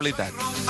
responsabilitat